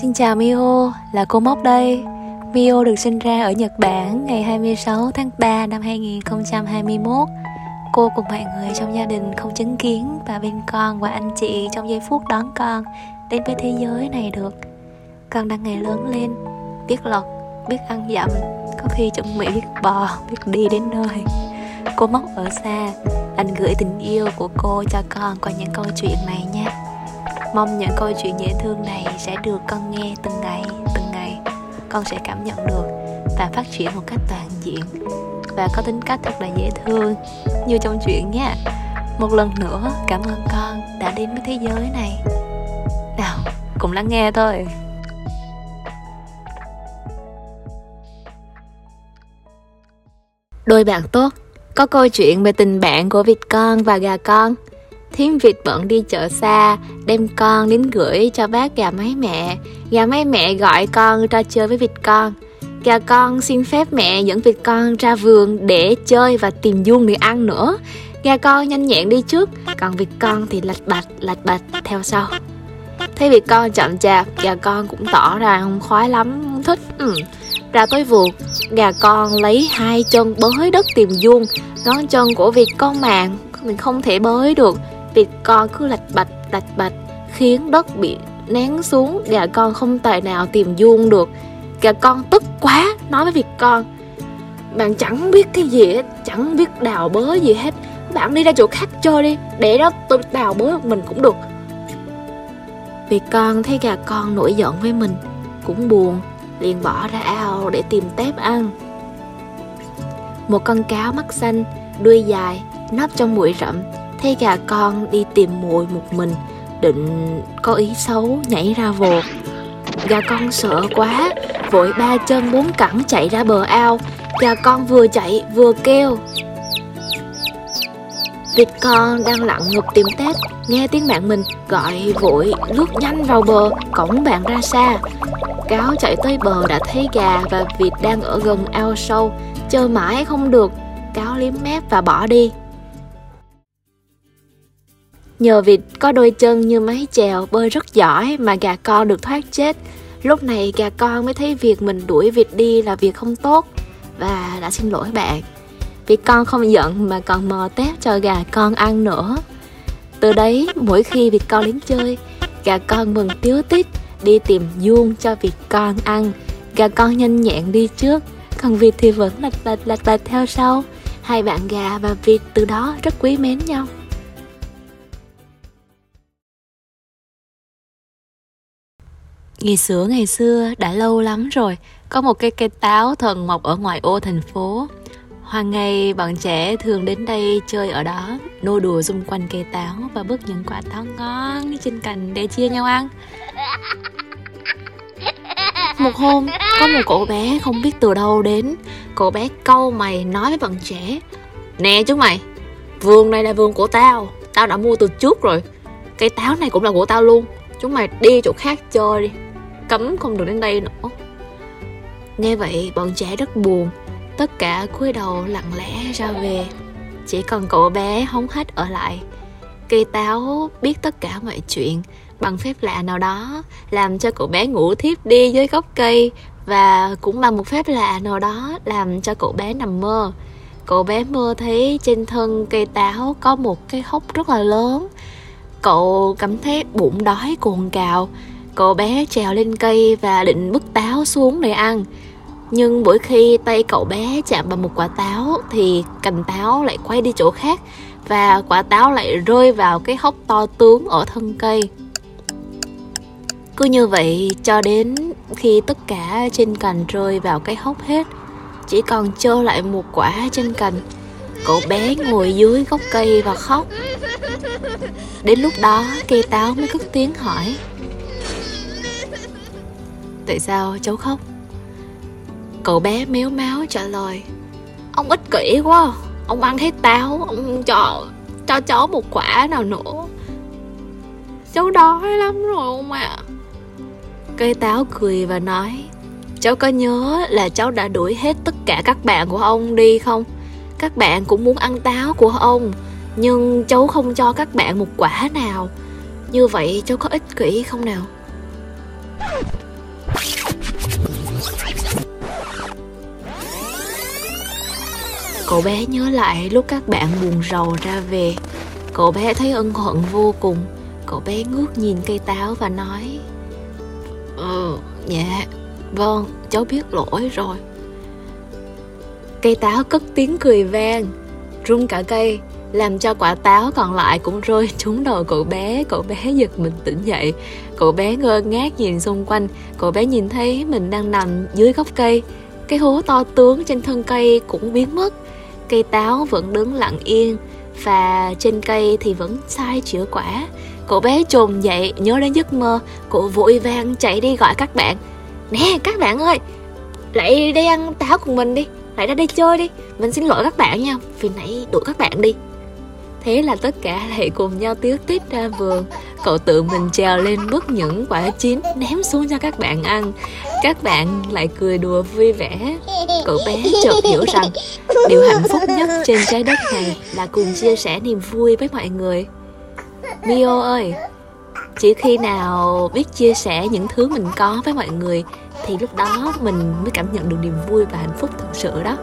Xin chào Mio, là cô Mốc đây. Mio được sinh ra ở Nhật Bản ngày 26 tháng 3 năm 2021. Cô cùng mọi người trong gia đình không chứng kiến và bên con và anh chị trong giây phút đón con đến với thế giới này được. Con đang ngày lớn lên, biết lật, biết ăn dặm, có khi chuẩn bị biết bò, biết đi đến nơi. Cô Mốc ở xa, anh gửi tình yêu của cô cho con qua những câu chuyện này nha. Mong những câu chuyện dễ thương này sẽ được con nghe từng ngày, từng ngày. Con sẽ cảm nhận được và phát triển một cách toàn diện. Và có tính cách thật là dễ thương. Như trong chuyện nha Một lần nữa cảm ơn con đã đến với thế giới này. Nào, cùng lắng nghe thôi. Đôi bạn tốt Có câu chuyện về tình bạn của vịt con và gà con. Thím vịt bận đi chợ xa, đem con đến gửi cho bác gà mái mẹ. Gà mái mẹ gọi con ra chơi với vịt con. Gà con xin phép mẹ dẫn vịt con ra vườn để chơi và tìm vuông để ăn nữa. Gà con nhanh nhẹn đi trước, còn vịt con thì lạch bạch, lạch bạch theo sau. Thấy vịt con chậm chạp, gà con cũng tỏ ra không khoái lắm, không thích. Ừ. Ra tới vườn, gà con lấy hai chân bới đất tìm vuông, ngón chân của vịt con màng, mình không thể bới được vịt con cứ lạch bạch lạch bạch, khiến đất bị nén xuống gà con không tài nào tìm vuông được. Gà con tức quá nói với vịt con, bạn chẳng biết cái gì hết, chẳng biết đào bới gì hết. Bạn đi ra chỗ khác chơi đi, để đó tôi đào bới một mình cũng được. Vịt con thấy gà con nổi giận với mình, cũng buồn, liền bỏ ra ao để tìm tép ăn. Một con cáo mắt xanh, đuôi dài nấp trong bụi rậm thấy gà con đi tìm muội một mình, định có ý xấu nhảy ra vồ. Gà con sợ quá, vội ba chân bốn cẳng chạy ra bờ ao. Gà con vừa chạy vừa kêu. Vịt con đang lặng ngục tìm tép nghe tiếng bạn mình gọi vội lướt nhanh vào bờ cổng bạn ra xa. Cáo chạy tới bờ đã thấy gà và vịt đang ở gần ao sâu, chờ mãi không được. Cáo liếm mép và bỏ đi. Nhờ vịt có đôi chân như máy chèo bơi rất giỏi mà gà con được thoát chết. Lúc này gà con mới thấy việc mình đuổi vịt đi là việc không tốt và đã xin lỗi bạn. Vịt con không giận mà còn mò tép cho gà con ăn nữa. Từ đấy, mỗi khi vịt con đến chơi, gà con mừng tiếu tít đi tìm vuông cho vịt con ăn. Gà con nhanh nhẹn đi trước, còn vịt thì vẫn lạch lạch lạch lạch theo sau. Hai bạn gà và vịt từ đó rất quý mến nhau. Ngày xưa ngày xưa đã lâu lắm rồi, Có một cây cây táo thần mọc ở ngoài ô thành phố. Hoàng ngày bọn trẻ thường đến đây chơi ở đó, Nô đùa xung quanh cây táo Và bứt những quả táo ngon trên cành để chia nhau ăn. Một hôm, có một cậu bé không biết từ đâu đến. Cậu bé câu mày nói với bọn trẻ, Nè chúng mày, Vườn này là vườn của tao Tao đã mua từ trước rồi. Cây táo này cũng là của tao luôn. Chúng mày đi chỗ khác chơi đi cấm không được đến đây nữa. Nghe vậy, bọn trẻ rất buồn. Tất cả cúi đầu lặng lẽ ra về. Chỉ còn cậu bé hống hách ở lại. Cây táo biết tất cả mọi chuyện, bằng phép lạ nào đó, làm cho cậu bé ngủ thiếp đi dưới gốc cây, và cũng bằng một phép lạ nào đó làm cho cậu bé nằm mơ. Cậu bé mơ thấy trên thân cây táo có một cái hốc rất là lớn. Cậu cảm thấy bụng đói cồn cào Cậu bé trèo lên cây và định bứt táo xuống để ăn. Nhưng mỗi khi tay cậu bé chạm vào một quả táo Thì cành táo lại quay đi chỗ khác Và quả táo lại rơi vào cái hốc to tướng ở thân cây. Cứ như vậy cho đến khi tất cả trên cành rơi vào cái hốc hết, Chỉ còn trơ lại một quả trên cành. Cậu bé ngồi dưới gốc cây và khóc. Đến lúc đó, cây táo mới cất tiếng hỏi. Tại sao cháu khóc Cậu bé méo máu trả lời, Ông ích kỷ quá, Ông ăn hết táo, Ông cho cho cháu một quả nào nữa Cháu đói lắm rồi ông ạ à. Cây táo cười và nói, Cháu có nhớ là cháu đã đuổi hết tất cả các bạn của ông đi không? Các bạn cũng muốn ăn táo của ông, Nhưng cháu không cho các bạn một quả nào Như vậy cháu có ích kỷ không nào? Cậu bé nhớ lại lúc các bạn buồn rầu ra về. Cậu bé thấy ân hận vô cùng. Cậu bé ngước nhìn cây táo và nói Ừ, dạ, vâng, cháu biết lỗi rồi. Cây táo cất tiếng cười vang. Rung cả cây Làm cho quả táo còn lại cũng rơi trúng đầu cậu bé. Cậu bé giật mình tỉnh dậy. Cậu bé ngơ ngác nhìn xung quanh. Cậu bé nhìn thấy mình đang nằm dưới gốc cây. Cái hố to tướng trên thân cây cũng biến mất. Cây táo vẫn đứng lặng yên Và trên cây thì vẫn sai chữa quả. Cậu bé trồm dậy nhớ đến giấc mơ, Cậu vội vàng chạy đi gọi các bạn. Nè, các bạn ơi, Lại đi ăn táo cùng mình đi, Lại ra đây chơi đi, Mình xin lỗi các bạn nha, Vì nãy đuổi các bạn đi. Thế là tất cả lại cùng nhau tiếu tít ra vườn. Cậu tự mình trèo lên bứt những quả chín Ném xuống cho các bạn ăn. Các bạn lại cười đùa vui vẻ. Cậu bé chợt hiểu rằng Điều hạnh phúc nhất trên trái đất này Là cùng chia sẻ niềm vui với mọi người. Mio ơi, Chỉ khi nào biết chia sẻ những thứ mình có với mọi người, Thì lúc đó mình mới cảm nhận được niềm vui và hạnh phúc thật sự đó.